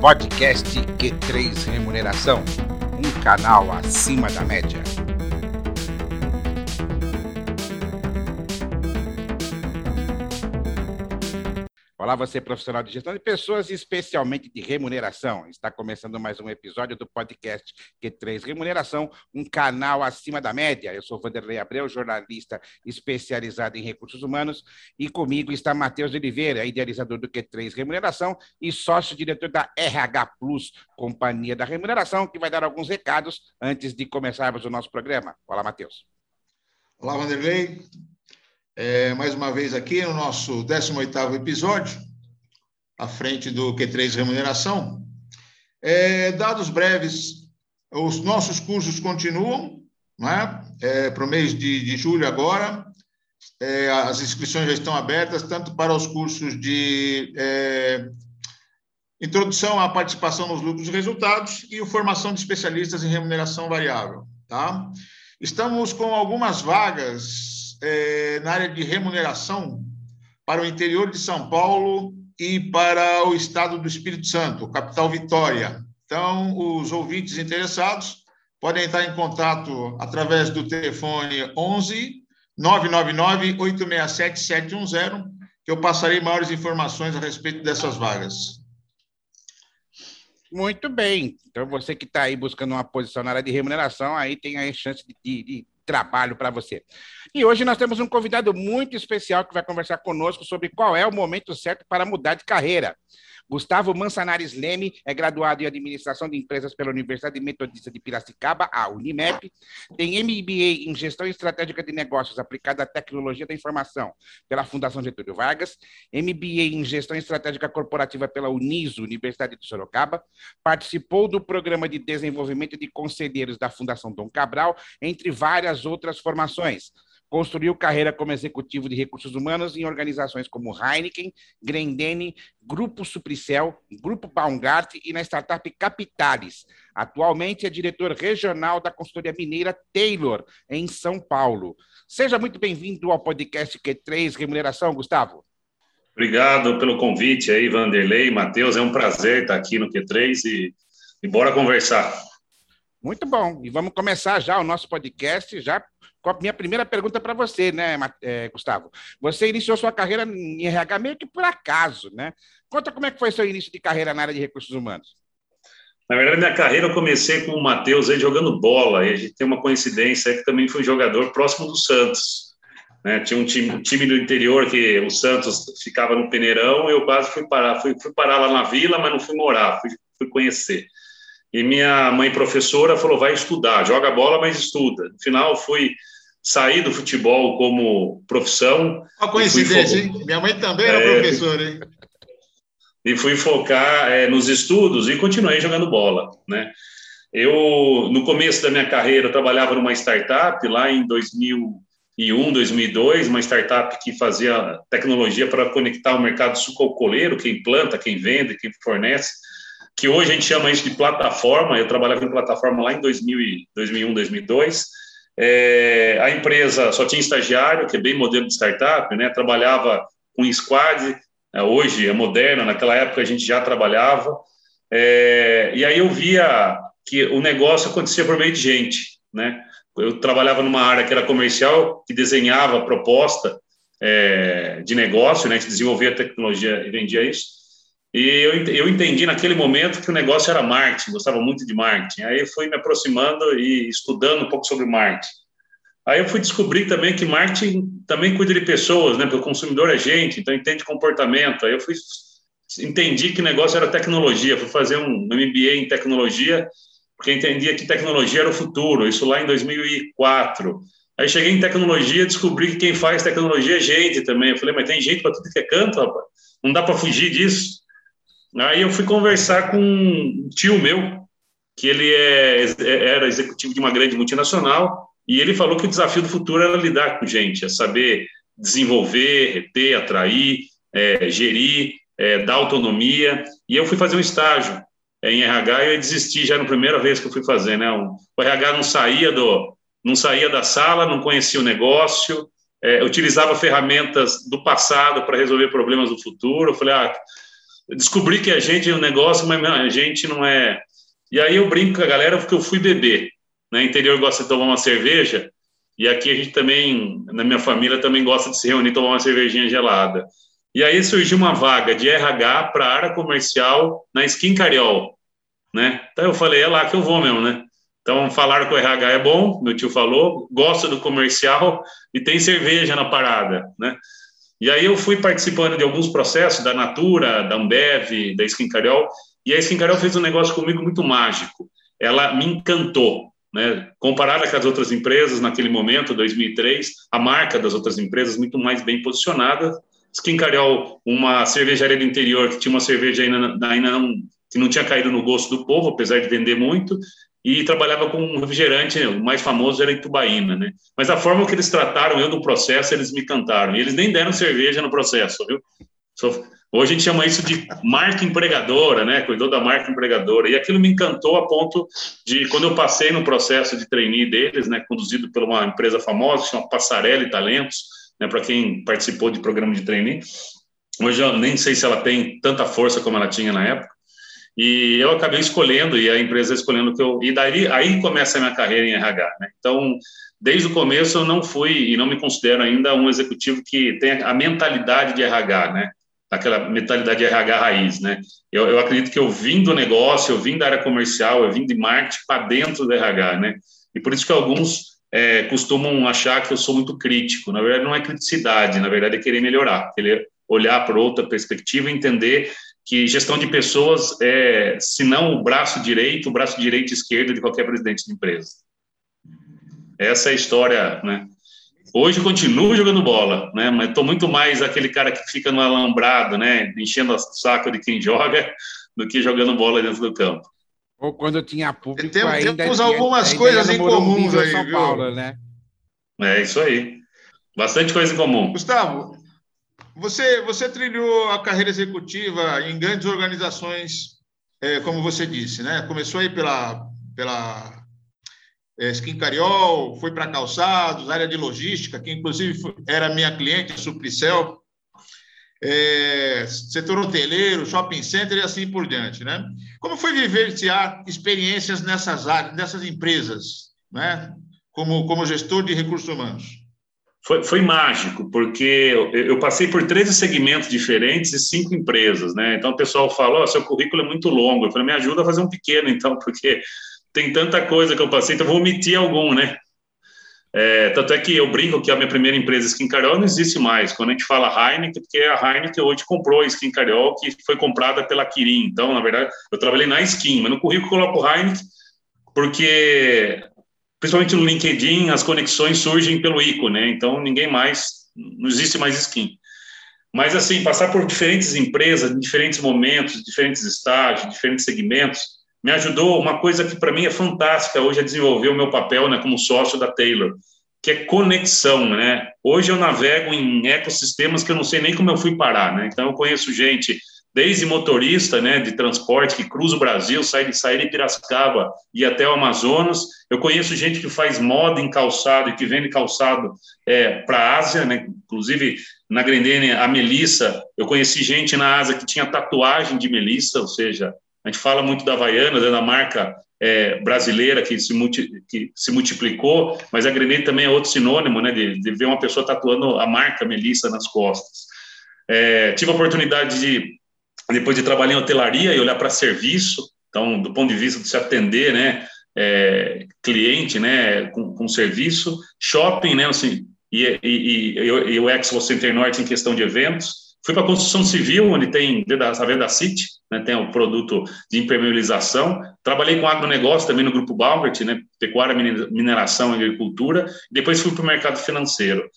Podcast Q3 Remuneração, um canal acima da média. Olá, você profissional de gestão de pessoas, especialmente de remuneração. Está começando mais um episódio do podcast Q3 Remuneração, um canal acima da média. Eu sou Vanderlei Abreu, jornalista especializado em recursos humanos, e comigo está Matheus Oliveira, idealizador do Q3 Remuneração e sócio-diretor da RH Plus, Companhia da Remuneração, que vai dar alguns recados antes de começarmos o nosso programa. Olá, Matheus. Olá, Vanderlei é, mais uma vez aqui no nosso 18º episódio, à frente do Q3 Remuneração. É, dados breves, os nossos cursos continuam, né? é, para o mês de, de, julho agora, é, as inscrições já estão abertas, tanto para os cursos de é, introdução à participação nos lucros e resultados e formação de especialistas em remuneração variável. Tá? Estamos com algumas vagas é, na área de remuneração para o interior de São Paulo e para o estado do Espírito Santo, capital Vitória. Então, os ouvintes interessados podem entrar em contato através do telefone 11 999 867 710, que eu passarei maiores informações a respeito dessas vagas. Muito bem. Então, você que está aí buscando uma posição na área de remuneração, aí tem a chance de, de trabalho para você. E hoje nós temos um convidado muito especial que vai conversar conosco sobre qual é o momento certo para mudar de carreira. Gustavo Mansanares Leme é graduado em Administração de Empresas pela Universidade Metodista de Piracicaba, a Unimep. Tem MBA em Gestão Estratégica de Negócios aplicada à Tecnologia da Informação pela Fundação Getúlio Vargas. MBA em Gestão Estratégica Corporativa pela Uniso, Universidade de Sorocaba. Participou do Programa de Desenvolvimento de Conselheiros da Fundação Dom Cabral, entre várias outras formações. Construiu carreira como executivo de recursos humanos em organizações como Heineken, Grendene, Grupo Supricel, Grupo Baumgart e na startup Capitalis. Atualmente é diretor regional da consultoria mineira Taylor, em São Paulo. Seja muito bem-vindo ao podcast Q3 Remuneração, Gustavo. Obrigado pelo convite aí, Vanderlei, Matheus. É um prazer estar aqui no Q3 e, e bora conversar. Muito bom. E vamos começar já o nosso podcast, já minha primeira pergunta para você, né, é, Gustavo? Você iniciou sua carreira em RH meio que por acaso, né? Conta como é que foi seu início de carreira na área de recursos humanos. Na verdade, minha carreira eu comecei com o Matheus aí jogando bola, e a gente tem uma coincidência que também foi jogador próximo do Santos. Né? Tinha um time, um time, do interior que o Santos ficava no Peneirão, eu quase fui parar, fui, fui parar lá na vila, mas não fui morar, fui, fui conhecer. E minha mãe professora falou: vai estudar, joga bola, mas estuda. No final, fui saí do futebol como profissão. Uma coincidência, hein? Minha mãe também era é, professora, hein? E fui focar é, nos estudos e continuei jogando bola, né? Eu, no começo da minha carreira, trabalhava numa startup lá em 2001, 2002, uma startup que fazia tecnologia para conectar o mercado sucocoleiro, quem planta, quem vende, quem fornece, que hoje a gente chama isso de plataforma. Eu trabalhava em plataforma lá em 2000, 2001, 2002 é, a empresa só tinha estagiário, que é bem modelo de startup, né? Trabalhava com squad, é, hoje é moderna, naquela época a gente já trabalhava. É, e aí eu via que o negócio acontecia por meio de gente, né? Eu trabalhava numa área que era comercial, que desenhava proposta é, de negócio, né? A gente desenvolvia tecnologia e vendia isso. E eu, eu entendi naquele momento que o negócio era marketing, gostava muito de marketing. Aí eu fui me aproximando e estudando um pouco sobre marketing. Aí eu fui descobrir também que marketing também cuida de pessoas, né? Porque o consumidor é gente, então entende comportamento. Aí eu fui entendi que o negócio era tecnologia, fui fazer um MBA em tecnologia, porque entendia que tecnologia era o futuro, isso lá em 2004. Aí cheguei em tecnologia, descobri que quem faz tecnologia é gente também. Eu falei, mas tem gente para tudo que é canto, rapaz. Não dá para fugir disso. Aí eu fui conversar com um tio meu, que ele é, era executivo de uma grande multinacional, e ele falou que o desafio do futuro era lidar com gente, é saber desenvolver, reter, atrair, é, gerir, é, dar autonomia. E eu fui fazer um estágio é, em RH e eu desisti já na primeira vez que eu fui fazer. Né? O RH não saía, do, não saía da sala, não conhecia o negócio, é, utilizava ferramentas do passado para resolver problemas do futuro. Eu falei, ah, descobri que a gente é um negócio, mas a gente não é. E aí eu brinco com a galera porque eu fui beber. No né? interior gosta de tomar uma cerveja, e aqui a gente também, na minha família, também gosta de se reunir tomar uma cervejinha gelada. E aí surgiu uma vaga de RH para área comercial na Skin Cariol, né? Então eu falei, é lá que eu vou mesmo, né? Então falaram que o RH é bom, meu tio falou, gosta do comercial e tem cerveja na parada, né? E aí eu fui participando de alguns processos da Natura, da Ambev, da Skin Cariol, e a Skin Cariol fez um negócio comigo muito mágico. Ela me encantou, né? Comparada com as outras empresas naquele momento, 2003, a marca das outras empresas muito mais bem posicionada. Skin Cariol, uma cervejaria do interior que tinha uma cerveja ainda, ainda não que não tinha caído no gosto do povo, apesar de vender muito, e trabalhava com um refrigerante, o mais famoso era Itubaína, né? Mas a forma que eles trataram eu no processo, eles me cantaram. E eles nem deram cerveja no processo, viu? Hoje a gente chama isso de marca empregadora, né? Cuidou da marca empregadora. E aquilo me encantou a ponto de, quando eu passei no processo de trainee deles, né? Conduzido por uma empresa famosa, chama Passarelli Talentos, né? Para quem participou de programa de trainee. Hoje eu nem sei se ela tem tanta força como ela tinha na época. E eu acabei escolhendo, e a empresa escolhendo que eu. E daí aí começa a minha carreira em RH. Né? Então, desde o começo, eu não fui e não me considero ainda um executivo que tem a mentalidade de RH, né? Aquela mentalidade de RH raiz, né? Eu, eu acredito que eu vim do negócio, eu vim da área comercial, eu vim de marketing para dentro do RH, né? E por isso que alguns é, costumam achar que eu sou muito crítico. Na verdade, não é criticidade, na verdade é querer melhorar, querer olhar para outra perspectiva, entender que gestão de pessoas é, se não o braço direito, o braço direito e esquerdo de qualquer presidente de empresa. Essa é a história, né? Hoje continuo jogando bola, né? Mas estou muito mais aquele cara que fica no alambrado, né? Enchendo o saco de quem joga, do que jogando bola dentro do campo. Ou quando eu tinha público, Tem, ainda temos tinha, algumas ainda coisas em comum aí, São viu? Paulo, né? É isso aí. Bastante coisa em comum. Gustavo, você, você trilhou a carreira executiva em grandes organizações, é, como você disse, né? Começou aí pela, pela é, Skin Cariol, foi para calçados, área de logística, que inclusive era minha cliente, a Supricel, é, setor hoteleiro, shopping center e assim por diante, né? Como foi vivenciar experiências nessas áreas, nessas empresas, né? Como, como gestor de recursos humanos? Foi, foi mágico, porque eu, passei por 13 segmentos diferentes e cinco empresas, né? Então o pessoal falou: oh, seu currículo é muito longo. Eu falei: me ajuda a fazer um pequeno, então, porque tem tanta coisa que eu passei, então vou omitir algum, né? É, tanto é que eu brinco que a minha primeira empresa Skin Carol não existe mais. Quando a gente fala Heineken, porque a Heineken hoje comprou a Skin Carol, que foi comprada pela Kirin. Então, na verdade, eu trabalhei na Skin, mas no currículo eu coloco Heineken, porque principalmente no LinkedIn, as conexões surgem pelo ícone, né? Então ninguém mais, não existe mais skin. Mas assim, passar por diferentes empresas, em diferentes momentos, diferentes estágios, diferentes segmentos, me ajudou uma coisa que para mim é fantástica hoje a desenvolver o meu papel, né, como sócio da Taylor, que é conexão, né? Hoje eu navego em ecossistemas que eu não sei nem como eu fui parar, né? Então eu conheço gente desde motorista né, de transporte que cruza o Brasil, sai de, sai de Piracicaba e até o Amazonas. Eu conheço gente que faz moda em calçado e que vende calçado é, para a Ásia, né? inclusive na Grendene, a Melissa. Eu conheci gente na Ásia que tinha tatuagem de Melissa, ou seja, a gente fala muito da Havaianas, é da marca é, brasileira que se, multi, que se multiplicou, mas a Grendene também é outro sinônimo né, de, de ver uma pessoa tatuando a marca Melissa nas costas. É, tive a oportunidade de depois de trabalhar em hotelaria e olhar para serviço, então, do ponto de vista de se atender, né, é, cliente, né, com, com, serviço, shopping, né, assim, e, e, e, e o Expo Center Norte em questão de eventos. Fui para a construção civil, onde tem a Venda City, né, tem o produto de impermeabilização. Trabalhei com agronegócio também no Grupo Balbert, né, pecuária, mineração agricultura. Depois fui para o mercado financeiro.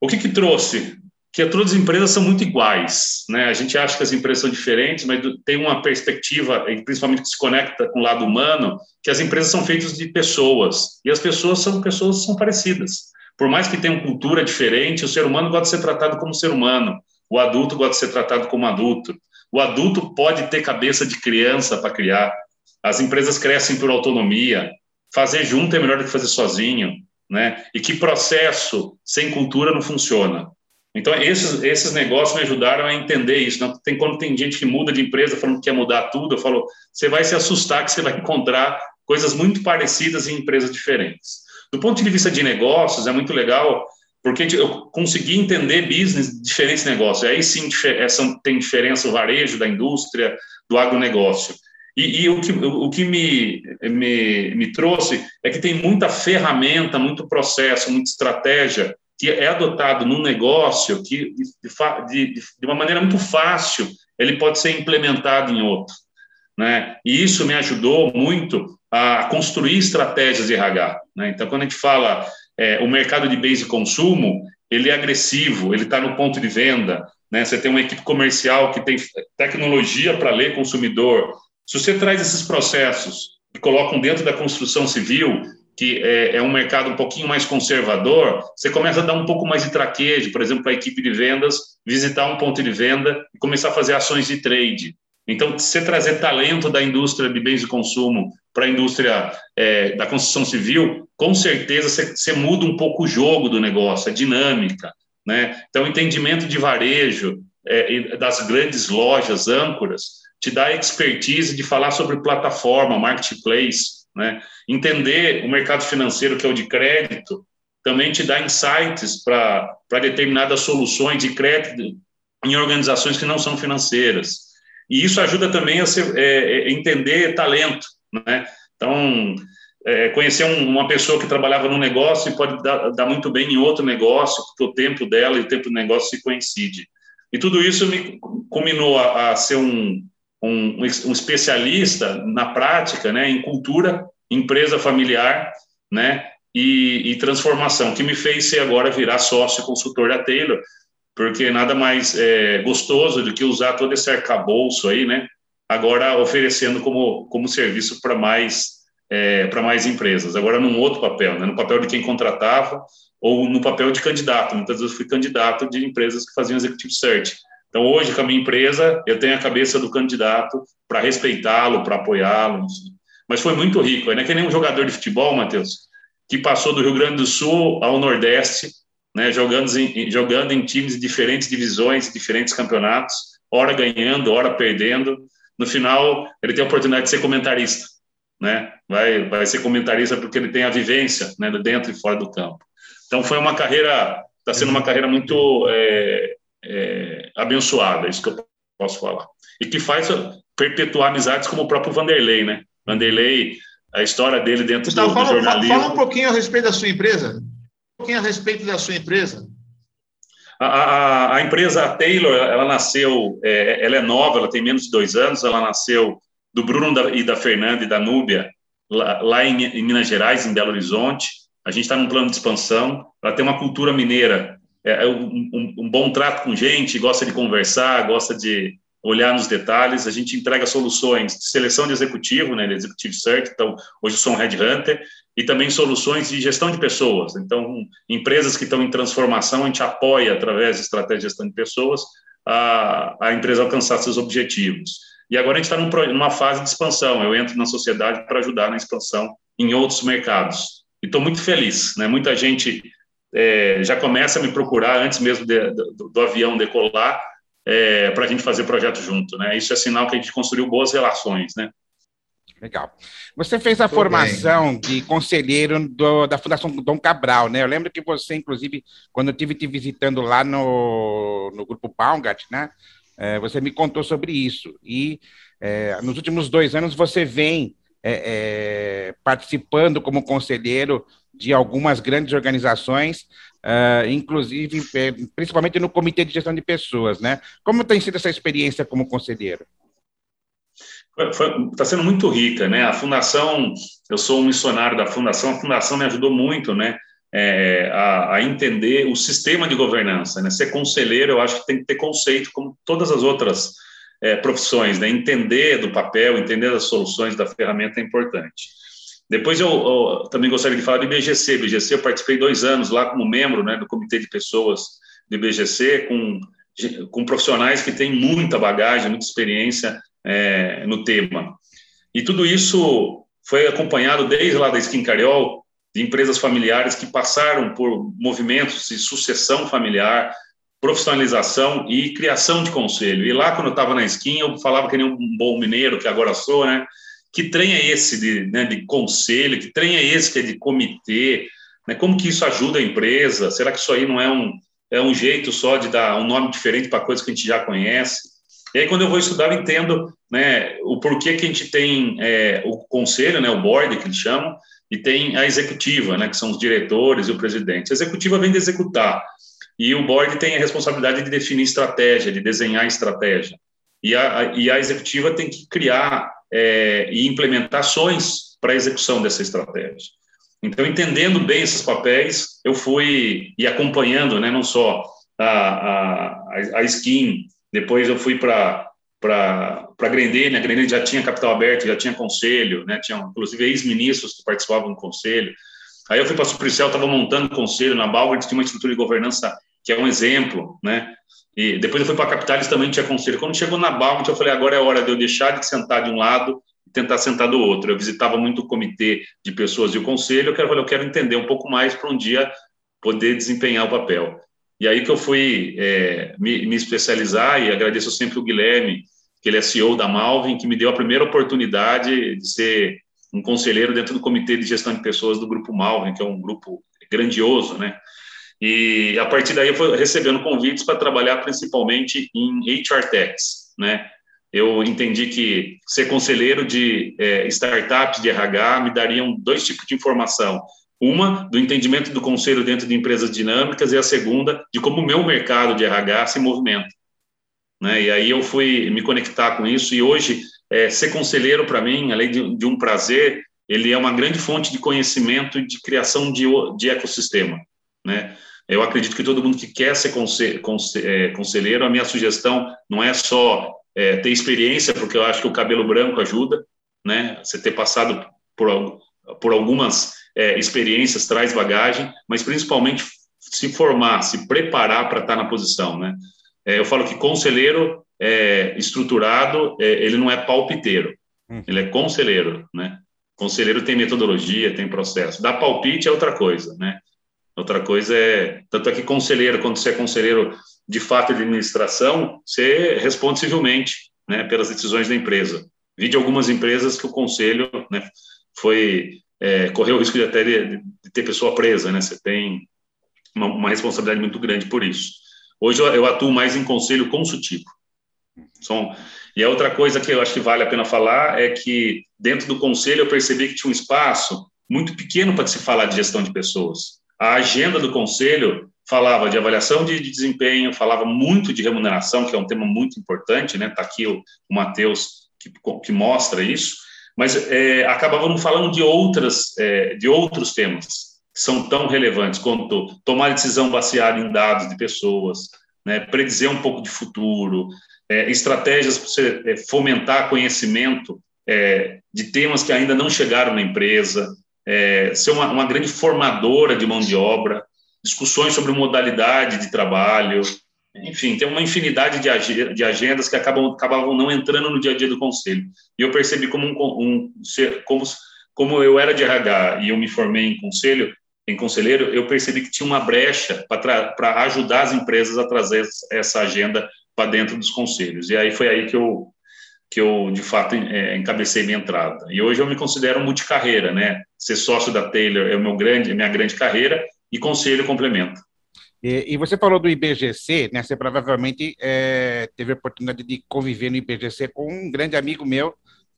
O que, que trouxe? Que todas as empresas são muito iguais, né? A gente acha que as empresas são diferentes, mas tem uma perspectiva, principalmente que se conecta com o lado humano, que as empresas são feitas de pessoas e as pessoas são pessoas são parecidas. Por mais que tenham cultura diferente, o ser humano gosta de ser tratado como ser humano, o adulto gosta de ser tratado como adulto. O adulto pode ter cabeça de criança para criar. As empresas crescem por autonomia. Fazer junto é melhor do que fazer sozinho, né? E que processo sem cultura não funciona. Então, esses, esses negócios me ajudaram a entender isso. Não, tem, quando tem gente que muda de empresa falando que quer mudar tudo, eu falo, você vai se assustar que você vai encontrar coisas muito parecidas em empresas diferentes. Do ponto de vista de negócios, é muito legal, porque eu consegui entender business diferentes negócios. Aí sim é, tem diferença o varejo da indústria, do agronegócio. E, e o que, o que me, me, me trouxe é que tem muita ferramenta, muito processo, muita estratégia que é adotado num negócio que, de, de, de uma maneira muito fácil, ele pode ser implementado em outro. Né? E isso me ajudou muito a construir estratégias de RH. Né? Então, quando a gente fala é, o mercado de bens de consumo, ele é agressivo, ele está no ponto de venda. Né? Você tem uma equipe comercial que tem tecnologia para ler consumidor. Se você traz esses processos e colocam dentro da construção civil, que é, é, um mercado um pouquinho mais conservador, você começa a dar um pouco mais de traquejo, por exemplo, para a equipe de vendas visitar um ponto de venda e começar a fazer ações de trade. Então, você trazer talento da indústria de bens de consumo para a indústria é, da construção civil, com certeza você, você, muda um pouco o jogo do negócio, a dinâmica. Né? Então, entendimento de varejo é, das grandes lojas âncoras te dá expertise de falar sobre plataforma, marketplace, né? Entender o mercado financeiro, que é o de crédito, também te dá insights para determinadas soluções de crédito em organizações que não são financeiras. E isso ajuda também a ser, é, é entender talento. Né? Então, é, conhecer um, uma pessoa que trabalhava num negócio e pode dar, dar, muito bem em outro negócio, porque o tempo dela e o tempo do negócio se coincide. E tudo isso me culminou a, a ser um, um, um especialista na prática, né, em cultura, empresa familiar, né, e, e, transformação, que me fez ser agora virar sócio consultor da Taylor, porque nada mais é, gostoso do que usar todo esse arcabouço aí, né, agora oferecendo como, como serviço para mais é, para mais empresas, agora num outro papel, né, no papel de quem contratava ou no papel de candidato. Muitas vezes fui candidato de empresas que faziam executive search. Então, hoje, com a minha empresa, eu tenho a cabeça do candidato para respeitá-lo, para apoiá-lo. Mas foi muito rico. É né? que nem um jogador de futebol, Matheus, que passou do Rio Grande do Sul ao Nordeste, né, jogando, em, jogando em times de diferentes divisões, diferentes campeonatos, hora ganhando, hora perdendo. No final, ele tem a oportunidade de ser comentarista. Né? Vai, vai ser comentarista porque ele tem a vivência né, dentro e fora do campo. Então, foi uma carreira, está sendo uma carreira muito é, é, abençoada, é isso que eu posso falar. E que faz perpetuar amizades como o próprio Vanderlei, né? Vanderlei, a história dele dentro Gustavo, do, do fala, jornalismo. Fala um pouquinho a respeito da sua empresa. Um pouquinho a respeito da sua empresa. A, a, a empresa Taylor, ela nasceu, é, ela é nova, ela tem menos de dois anos, ela nasceu do Bruno da, e da Fernanda e da Núbia, lá, lá em, em Minas Gerais, em Belo Horizonte. A gente está num plano de expansão. Ela tem uma cultura mineira é, é um, um, um, bom trato com gente, gosta de conversar, gosta de olhar nos detalhes. A gente entrega soluções de seleção de executivo, né, de executive search. Então, hoje eu sou um headhunter e também soluções de gestão de pessoas. Então, empresas que estão em transformação, a gente apoia através de estratégia de gestão de pessoas a, a empresa alcançar seus objetivos. E agora a gente está num, numa fase de expansão. Eu entro na sociedade para ajudar na expansão em outros mercados. E estou muito feliz, né? Muita gente é, já começa a me procurar antes mesmo de, do, do, avião decolar é, para a gente fazer projeto junto, né? Isso é sinal que a gente construiu boas relações, né? Legal. Você fez a formação bem. de conselheiro do, da Fundação Dom Cabral, né? Eu lembro que você, inclusive, quando eu estive te visitando lá no, no grupo Baumgart, né? É, você me contou sobre isso. E é, nos últimos dois anos você vem é, é participando como conselheiro de algumas grandes organizações, uh, inclusive, eh, principalmente no Comitê de Gestão de Pessoas, né? Como tem sido essa experiência como conselheiro? Está sendo muito rica, né? A fundação, eu sou um missionário da fundação, a fundação me ajudou muito, né? É, a, a, entender o sistema de governança, né? Ser conselheiro, eu acho que tem que ter conceito, como todas as outras é, profissões, né? Entender do papel, entender as soluções da ferramenta é importante. Depois eu, eu, também gostaria de falar do IBGC. IBGC eu participei dois anos lá como membro né, do comitê de pessoas do IBGC, com, com profissionais que têm muita bagagem, muita experiência é, no tema. E tudo isso foi acompanhado desde lá da Skin Cariol, de empresas familiares que passaram por movimentos de sucessão familiar, profissionalização e criação de conselho. E lá, quando eu estava na skin, eu falava que nem um bom mineiro, que agora sou, né? Que trem é esse de, né, de conselho? Que trem é esse que é de comitê? Né? Como que isso ajuda a empresa? Será que isso aí não é um, é um jeito só de dar um nome diferente para coisas que a gente já conhece? E aí, quando eu vou estudar, eu entendo né, o porquê que a gente tem é, o conselho, né, o board, que eles chamam, e tem a executiva, né, que são os diretores e o presidente. A executiva vem de executar, e o board tem a responsabilidade de definir estratégia, de desenhar estratégia. E a, e a executiva tem que criar é, e implementar ações para a execução dessa estratégia. Então, entendendo bem esses papéis, eu fui e acompanhando, né, não só a, a, a Skin, depois eu fui para para a Grendene, a Grendene já tinha capital aberto, já tinha conselho, né, tinha inclusive ex-ministros que participavam do conselho. Aí eu fui para a Supricel, estava montando conselho, na Balvard tinha uma estrutura de governança que é um exemplo, né, e depois eu fui para a Capitalis, também tinha conselho. Quando chegou na Balvard, eu falei, agora é hora de eu deixar de sentar de um lado e tentar sentar do outro. Eu visitava muito o comitê de pessoas e o conselho, eu quero, eu quero entender um pouco mais para um dia poder desempenhar o papel. E aí que eu fui é, me, me, especializar, e agradeço sempre o Guilherme, que ele é CEO da Malvin, que me deu a primeira oportunidade de ser um conselheiro dentro do Comitê de Gestão de Pessoas do Grupo Malvin, que é um grupo grandioso, né? E a partir daí eu fui recebendo convites para trabalhar principalmente em HR Techs, né? Eu entendi que ser conselheiro de é, startups de RH me dariam dois tipos de informação uma, do entendimento do conselho dentro de empresas dinâmicas, e a segunda, de como o meu mercado de RH se movimenta. Né? E aí eu fui me conectar com isso, e hoje, é, ser conselheiro, para mim, além de, de, um prazer, ele é uma grande fonte de conhecimento e de criação de, de ecossistema. Né? Eu acredito que todo mundo que quer ser é, conselheiro, a minha sugestão não é só é, ter experiência, porque eu acho que o cabelo branco ajuda, né? Você ter passado por, por algumas é, experiências, traz bagagem, mas principalmente se formar, se preparar para estar na posição, né? É, eu falo que conselheiro é, estruturado, é, ele não é palpiteiro, hum. ele é conselheiro, né? Conselheiro tem metodologia, tem processo. Dar palpite é outra coisa, né? Outra coisa é, tanto é que conselheiro, quando você é conselheiro de fato de administração, você responde civilmente, né, pelas decisões da empresa. Vi de algumas empresas que o conselho, né, foi é, correr o risco de até de, de, ter pessoa presa, né? Você tem uma, uma responsabilidade muito grande por isso. Hoje eu, eu atuo mais em conselho consultivo. E a outra coisa que eu acho que vale a pena falar é que dentro do conselho eu percebi que tinha um espaço muito pequeno para se falar de gestão de pessoas. A agenda do conselho falava de avaliação de, de desempenho, falava muito de remuneração, que é um tema muito importante, né? Está aqui o, o Matheus que, que mostra isso. Mas é, acabavam falando de outras, é, de outros temas que são tão relevantes quanto tomar decisão baseada em dados de pessoas, né, predizer um pouco de futuro, é, estratégias para você é, fomentar conhecimento é, de temas que ainda não chegaram na empresa, é, ser uma, uma grande formadora de mão de obra, discussões sobre modalidade de trabalho, enfim, tem uma infinidade de, de agendas que acabam, acabavam não entrando no dia a dia do conselho. E eu percebi como um, um como, como eu era de RH e eu me formei em conselho, em conselheiro, eu percebi que tinha uma brecha para ajudar as empresas a trazer essa agenda para dentro dos conselhos. E aí foi aí que eu que eu de fato é, encabecei minha entrada. E hoje eu me considero multicarreira, né? Ser sócio da Taylor é meu grande, minha grande carreira e conselho complementa. E, e, você falou do IBGC, né? Você provavelmente é, teve a oportunidade de conviver no IBGC com um grande amigo meu,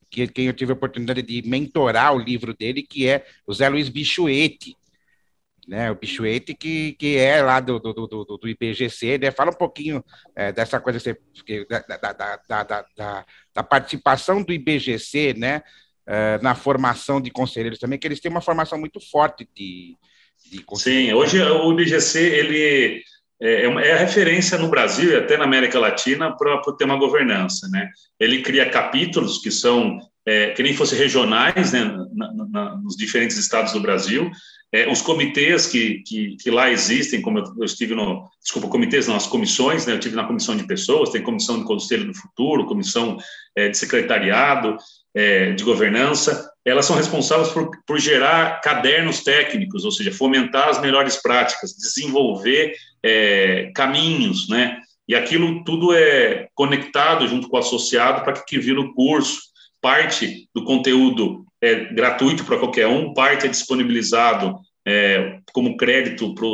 que quem eu tive a oportunidade de mentorar o livro dele, que é o Zé Luiz Bichuete, né? O Bichuete que, que é lá do, do, do, do IBGC, né? Fala um pouquinho é, dessa coisa da, da, da, da, participação do IBGC, né? Uh, na formação de conselheiros também, que eles têm uma formação muito forte de, Sim, hoje o IBGC ele é, é, é a referência no Brasil e até na América Latina para ter uma governança, né? Ele cria capítulos que são é, que nem fossem regionais, né, na, na, nos diferentes estados do Brasil. É, os comitês que, que, que, lá existem, como eu, eu, estive no, desculpa, comitês não, as comissões, né, eu estive na comissão de pessoas, tem comissão de conselho do futuro, comissão é, de secretariado, é, de governança, elas são responsáveis por, por gerar cadernos técnicos, ou seja, fomentar as melhores práticas, desenvolver é, caminhos, né? E aquilo tudo é conectado junto com o associado para que, que vira o curso. Parte do conteúdo é gratuito para qualquer um, parte é disponibilizado é, como crédito para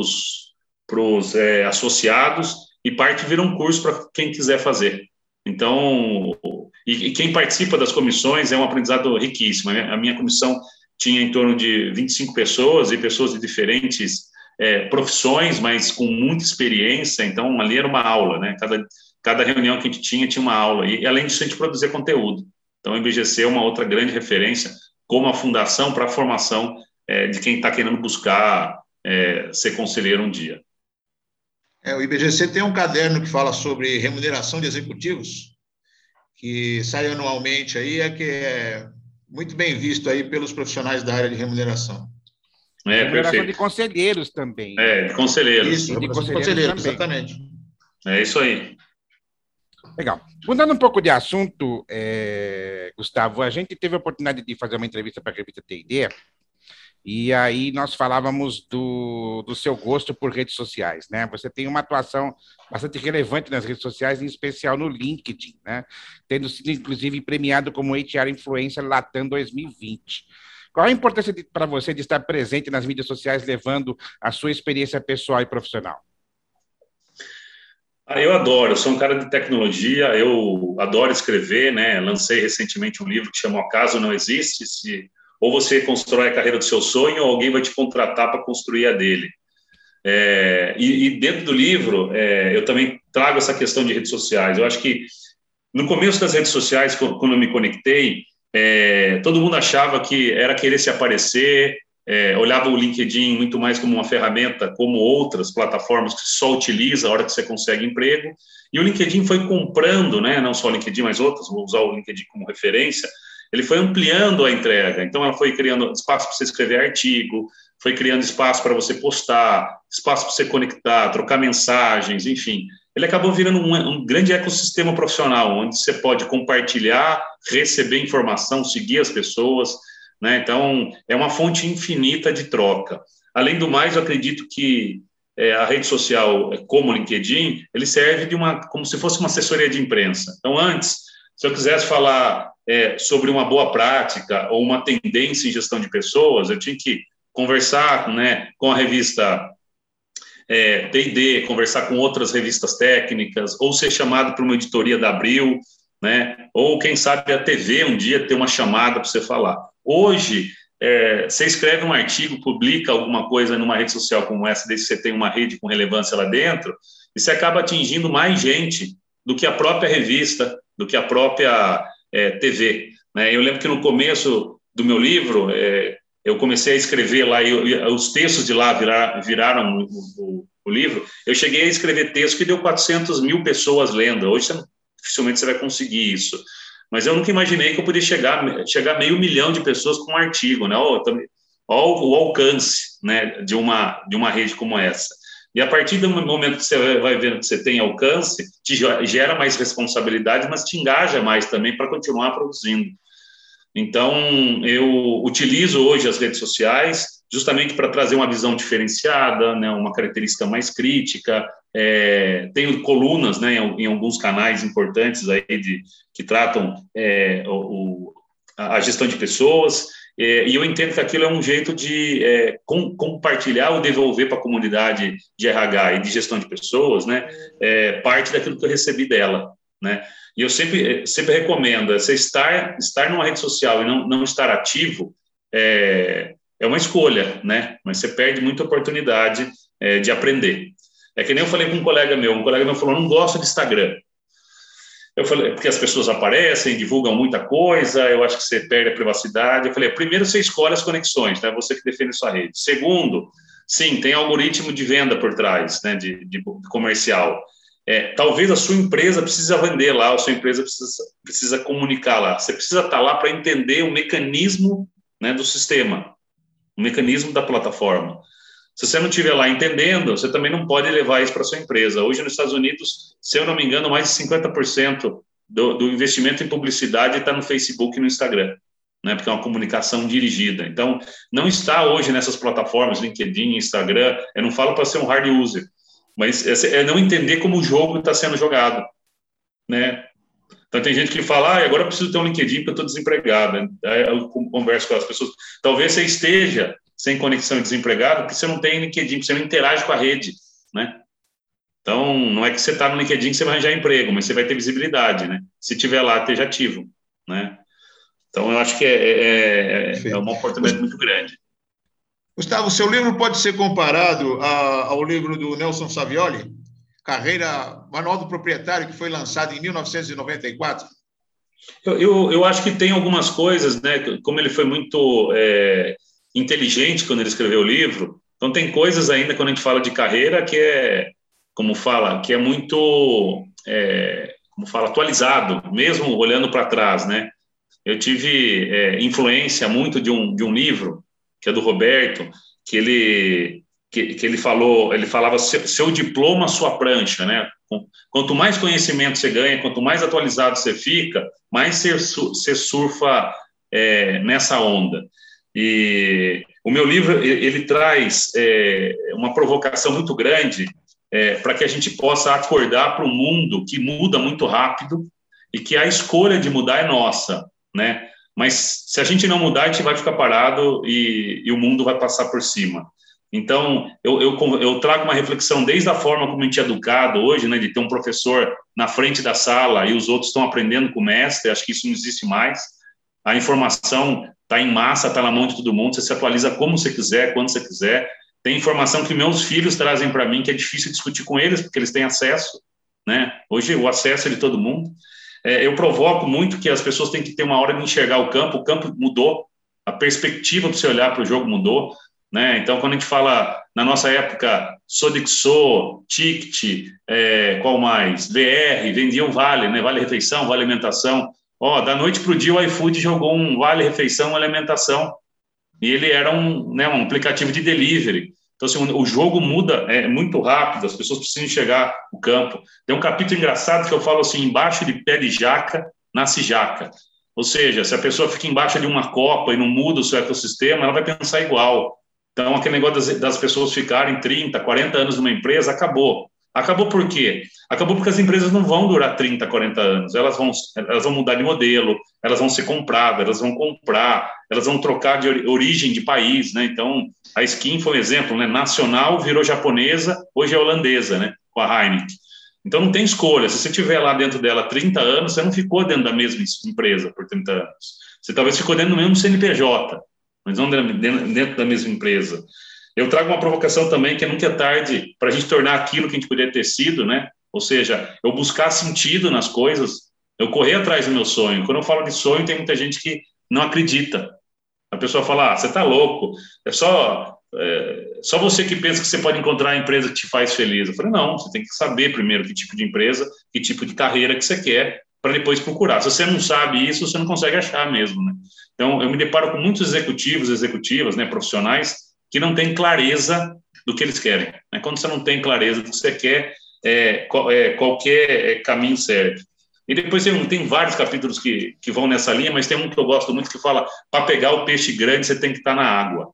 os é, associados e parte vira um curso para quem quiser fazer. Então, e, e, quem participa das comissões é um aprendizado riquíssimo. A minha comissão tinha em torno de 25 pessoas e pessoas de diferentes é, profissões, mas com muita experiência, então ali era uma aula, né? Cada, cada reunião que a gente tinha tinha uma aula, e além disso a gente produzia conteúdo. Então o IBGC é uma outra grande referência como a fundação para a formação é, de quem está querendo buscar é, ser conselheiro um dia. É, o IBGC tem um caderno que fala sobre remuneração de executivos, que sai anualmente aí, é que é muito bem visto aí pelos profissionais da área de remuneração. É, remuneração de conselheiros também. É, de conselheiros. Isso, de conselheiros, conselheiros exatamente. É isso aí. Legal. Mudando um pouco de assunto, é, Gustavo, a gente teve a oportunidade de fazer uma entrevista para a revista TD, e aí nós falávamos do, do seu gosto por redes sociais, né? Você tem uma atuação bastante relevante nas redes sociais, em especial no LinkedIn, né? Tendo sido, inclusive, premiado como HR Influencer Latam 2020. Qual a importância para você de estar presente nas mídias sociais, levando a sua experiência pessoal e profissional? Ah, eu adoro, eu sou um cara de tecnologia, eu adoro escrever, né? Lancei recentemente um livro que chama O Acaso Não Existe. Se, ou você constrói a carreira do seu sonho, ou alguém vai te contratar para construir a dele. É, e, e, dentro do livro, é, eu também trago essa questão de redes sociais. Eu acho que no começo das redes sociais, quando eu me conectei, é, todo mundo achava que era querer se aparecer, é, olhava o LinkedIn muito mais como uma ferramenta, como outras plataformas que só utiliza a hora que você consegue emprego. E o LinkedIn foi comprando, né, não só o LinkedIn, mas outras, vou usar o LinkedIn como referência, ele foi ampliando a entrega. Então, ela foi criando espaço para você escrever artigo, foi criando espaço para você postar, espaço para você conectar, trocar mensagens, enfim ele acabou virando um, um, grande ecossistema profissional, onde você pode compartilhar, receber informação, seguir as pessoas, né? Então, é uma fonte infinita de troca. Além do mais, eu acredito que é, a rede social, como o LinkedIn, ele serve de uma, como se fosse uma assessoria de imprensa. Então, antes, se eu quisesse falar é, sobre uma boa prática ou uma tendência em gestão de pessoas, eu tinha que conversar né, com a revista é, D&D, conversar com outras revistas técnicas, ou ser chamado para uma editoria da Abril, né? Ou quem sabe a TV um dia ter uma chamada para você falar. Hoje, é, você escreve um artigo, publica alguma coisa numa rede social como essa, desde que você tem uma rede com relevância lá dentro, e você acaba atingindo mais gente do que a própria revista, do que a própria é, TV. Né? Eu lembro que no começo do meu livro, é, eu comecei a escrever lá, e, os textos de lá virar, viraram o, o, o, livro. Eu cheguei a escrever texto que deu 400 mil pessoas lendo. Hoje, você, dificilmente você vai conseguir isso. Mas eu nunca imaginei que eu poderia chegar, chegar meio milhão de pessoas com um artigo, né? Olha o alcance né, de, uma, de uma rede como essa. E a partir do momento que você vai vendo que você tem alcance, te gera mais responsabilidade, mas te engaja mais também para continuar produzindo. Então, eu utilizo hoje as redes sociais justamente para trazer uma visão diferenciada, né, uma característica mais crítica. É, tenho colunas né, em, em, alguns canais importantes aí de, que tratam é, o, a gestão de pessoas, é, e eu entendo que aquilo é um jeito de é, com, compartilhar ou devolver para a comunidade de RH e de gestão de pessoas né, é, parte daquilo que eu recebi dela. Né? E eu sempre, sempre recomendo, você estar, estar numa rede social e não, não estar ativo é, é uma escolha, né? Mas você perde muita oportunidade é, de aprender. É que nem eu falei com um colega meu, um colega meu falou, não gosto de Instagram. Eu falei, porque as pessoas aparecem, divulgam muita coisa, eu acho que você perde a privacidade. Eu falei, primeiro você escolhe as conexões, né? Você que defende sua rede. Segundo, sim, tem algoritmo de venda por trás, né? De, de comercial. É, talvez a sua empresa precisa vender lá, a sua empresa precisa, precisa comunicar lá. Você precisa estar lá para entender o mecanismo né, do sistema, o mecanismo da plataforma. Se você não estiver lá entendendo, você também não pode levar isso para sua empresa. Hoje, nos Estados Unidos, se eu não me engano, mais de 50% do, do investimento em publicidade está no Facebook e no Instagram, né, porque é uma comunicação dirigida. Então, não está hoje nessas plataformas, LinkedIn, Instagram, eu não falo para ser um hard user, mas é, não entender como o jogo está sendo jogado, né? Então tem gente que fala, ah, agora eu preciso ter um LinkedIn porque eu estou desempregado. Aí eu converso com as pessoas. Talvez você esteja sem conexão e desempregado porque você não tem LinkedIn, porque você não interage com a rede, né? Então, não é que você está no LinkedIn que você vai arranjar emprego, mas você vai ter visibilidade, né? Se tiver lá, esteja ativo, né? Então, eu acho que é, é, é, é uma oportunidade muito grande. Gustavo, seu livro pode ser comparado a, ao livro do Nelson Savioli, Carreira Manual do Proprietário, que foi lançado em 1994? Eu, eu, eu acho que tem algumas coisas, né? Como ele foi muito é, inteligente quando ele escreveu o livro, então tem coisas ainda quando a gente fala de carreira que é, como fala, que é muito, é, como fala, atualizado, mesmo olhando para trás, né? Eu tive é, influência muito de um, de um livro que é do Roberto, que ele que, que ele falou, ele falava seu, seu, diploma, sua prancha, né? Quanto mais conhecimento você ganha, quanto mais atualizado você fica, mais você, você surfa é, nessa onda. E o meu livro ele, traz é, uma provocação muito grande é, para que a gente possa acordar para um mundo que muda muito rápido e que a escolha de mudar é nossa, né? Mas se a gente não mudar, a gente vai ficar parado e, e o mundo vai passar por cima. Então, eu, eu, eu, trago uma reflexão desde a forma como a gente é educado hoje, né, de ter um professor na frente da sala e os outros estão aprendendo com o mestre, acho que isso não existe mais. A informação está em massa, está na mão de todo mundo, você se atualiza como você quiser, quando você quiser. Tem informação que meus filhos trazem para mim que é difícil discutir com eles, porque eles têm acesso. Né? Hoje o acesso é de todo mundo. É, eu provoco muito que as pessoas têm que ter uma hora de enxergar o campo, o campo mudou, a perspectiva para você olhar para o jogo mudou. Né? Então, quando a gente fala, na nossa época, Sodexo, Ticket, é, qual mais? VR, vendiam Vale, né? Vale Refeição, Vale Alimentação. Ó, da noite para o dia, o iFood jogou um Vale Refeição, Alimentação. E ele era um, né, um aplicativo de delivery. Então, assim, o jogo muda é muito rápido, as pessoas precisam chegar no campo. Tem um capítulo engraçado que eu falo assim: embaixo de pé de jaca, nasce jaca. Ou seja, se a pessoa fica embaixo de uma copa e não muda o seu ecossistema, ela vai pensar igual. Então, aquele negócio das, das pessoas ficarem 30, 40 anos numa empresa acabou. Acabou por quê? Acabou porque as empresas não vão durar 30, 40 anos. Elas vão, elas vão mudar de modelo, elas vão ser compradas, elas vão comprar, elas vão trocar de origem de país, né? Então, a Skin foi um exemplo, né? Nacional virou japonesa, hoje é holandesa, né? Com a Heineken. Então, não tem escolha. Se você tiver lá dentro dela 30 anos, você não ficou dentro da mesma empresa por 30 anos. Você talvez ficou dentro do mesmo CNPJ, mas não dentro da mesma empresa. Eu trago uma provocação também que nunca é tarde para a gente tornar aquilo que a gente poderia ter sido, né? Ou seja, eu buscar sentido nas coisas, eu correr atrás do meu sonho. Quando eu falo de sonho, tem muita gente que não acredita. A pessoa fala: ah, você está louco, é só, é, só você que pensa que você pode encontrar a empresa que te faz feliz. Eu falei: não, você tem que saber primeiro que tipo de empresa, que tipo de carreira que você quer, para depois procurar. Se você não sabe isso, você não consegue achar mesmo, né? Então, eu me deparo com muitos executivos, executivas, né, profissionais, que não têm clareza do que eles querem. Né? Quando você não tem clareza do que você quer, é, é, qualquer é, caminho serve. E depois tem, tem vários capítulos que, que vão nessa linha, mas tem um que eu gosto muito que fala: para pegar o peixe grande, você tem que estar na água.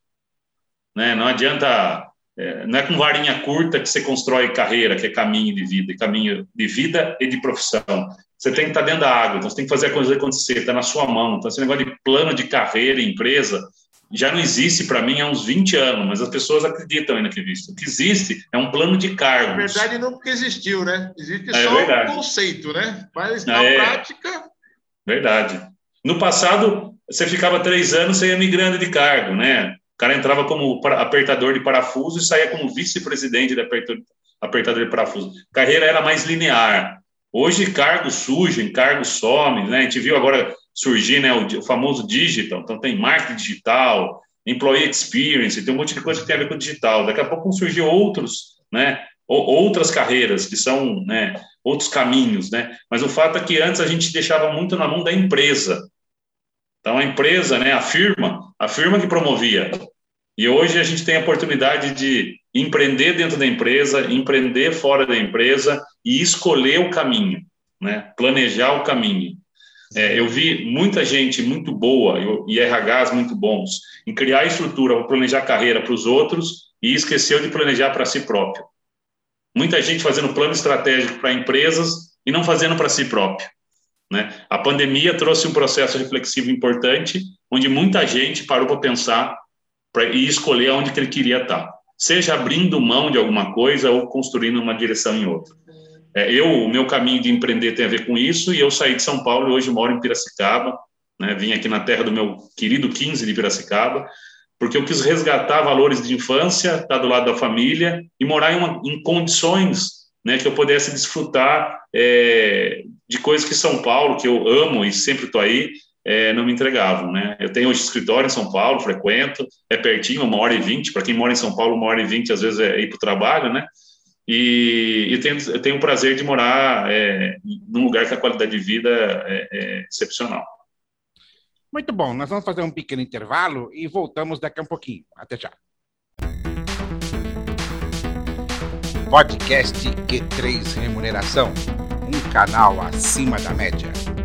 Né? Não adianta. É, não é com varinha curta que você constrói carreira, que é caminho de vida, caminho de vida e de profissão. Você tem que estar dentro da água, então você tem que fazer a coisa acontecer, está na sua mão. Então, esse negócio de plano de carreira, empresa, já não existe para mim há uns 20 anos, mas as pessoas acreditam ainda que existe. O que existe é um plano de cargos. Na verdade, não porque existiu, né? Existe é, só verdade. um conceito, né? Mas na é, prática. Verdade. No passado, você ficava três anos, você ia migrando de cargo, né? O cara entrava como apertador de parafuso e saía como vice-presidente de apertador de parafuso. A carreira era mais linear. Hoje, cargos surgem, cargos somem, né? A gente viu agora surgir né, o, o famoso digital, então tem marketing digital, employee experience, tem um monte de coisa que tem a ver com o digital. Daqui a pouco vão surgir outros, né? outras carreiras que são né, outros caminhos, né? Mas o fato é que antes a gente deixava muito na mão da empresa. Então a empresa, né, a firma, a firma que promovia. E hoje a gente tem a oportunidade de empreender dentro da empresa, empreender fora da empresa e escolher o caminho, né? planejar o caminho. É, eu vi muita gente muito boa e RHs muito bons em criar estrutura planejar carreira para os outros e esqueceu de planejar para si próprio. muita gente fazendo plano estratégico para empresas e não fazendo para si próprio. Né? A pandemia trouxe um processo reflexivo importante, onde muita gente parou para pensar pra, e escolher onde que ele queria estar, seja abrindo mão de alguma coisa ou construindo uma direção em outra. É, eu, o meu caminho de empreender tem a ver com isso, e eu saí de São Paulo e hoje moro em Piracicaba, né? vim aqui na terra do meu querido 15 de Piracicaba, porque eu quis resgatar valores de infância, estar do lado da família e morar em, uma, em condições né, que eu pudesse desfrutar é, de coisas que São Paulo, que eu amo e sempre estou aí, é, não me entregavam. Né? Eu tenho hoje escritório em São Paulo, frequento, é pertinho, uma hora e vinte. Para quem mora em São Paulo, uma hora e vinte, às vezes é ir para o trabalho, né? E, e tenho, eu tenho o prazer de morar é, num lugar que a qualidade de vida é, é excepcional. Muito bom, nós vamos fazer um pequeno intervalo e voltamos daqui a um pouquinho. Até já. Podcast Q3 Remuneração, um canal acima da média.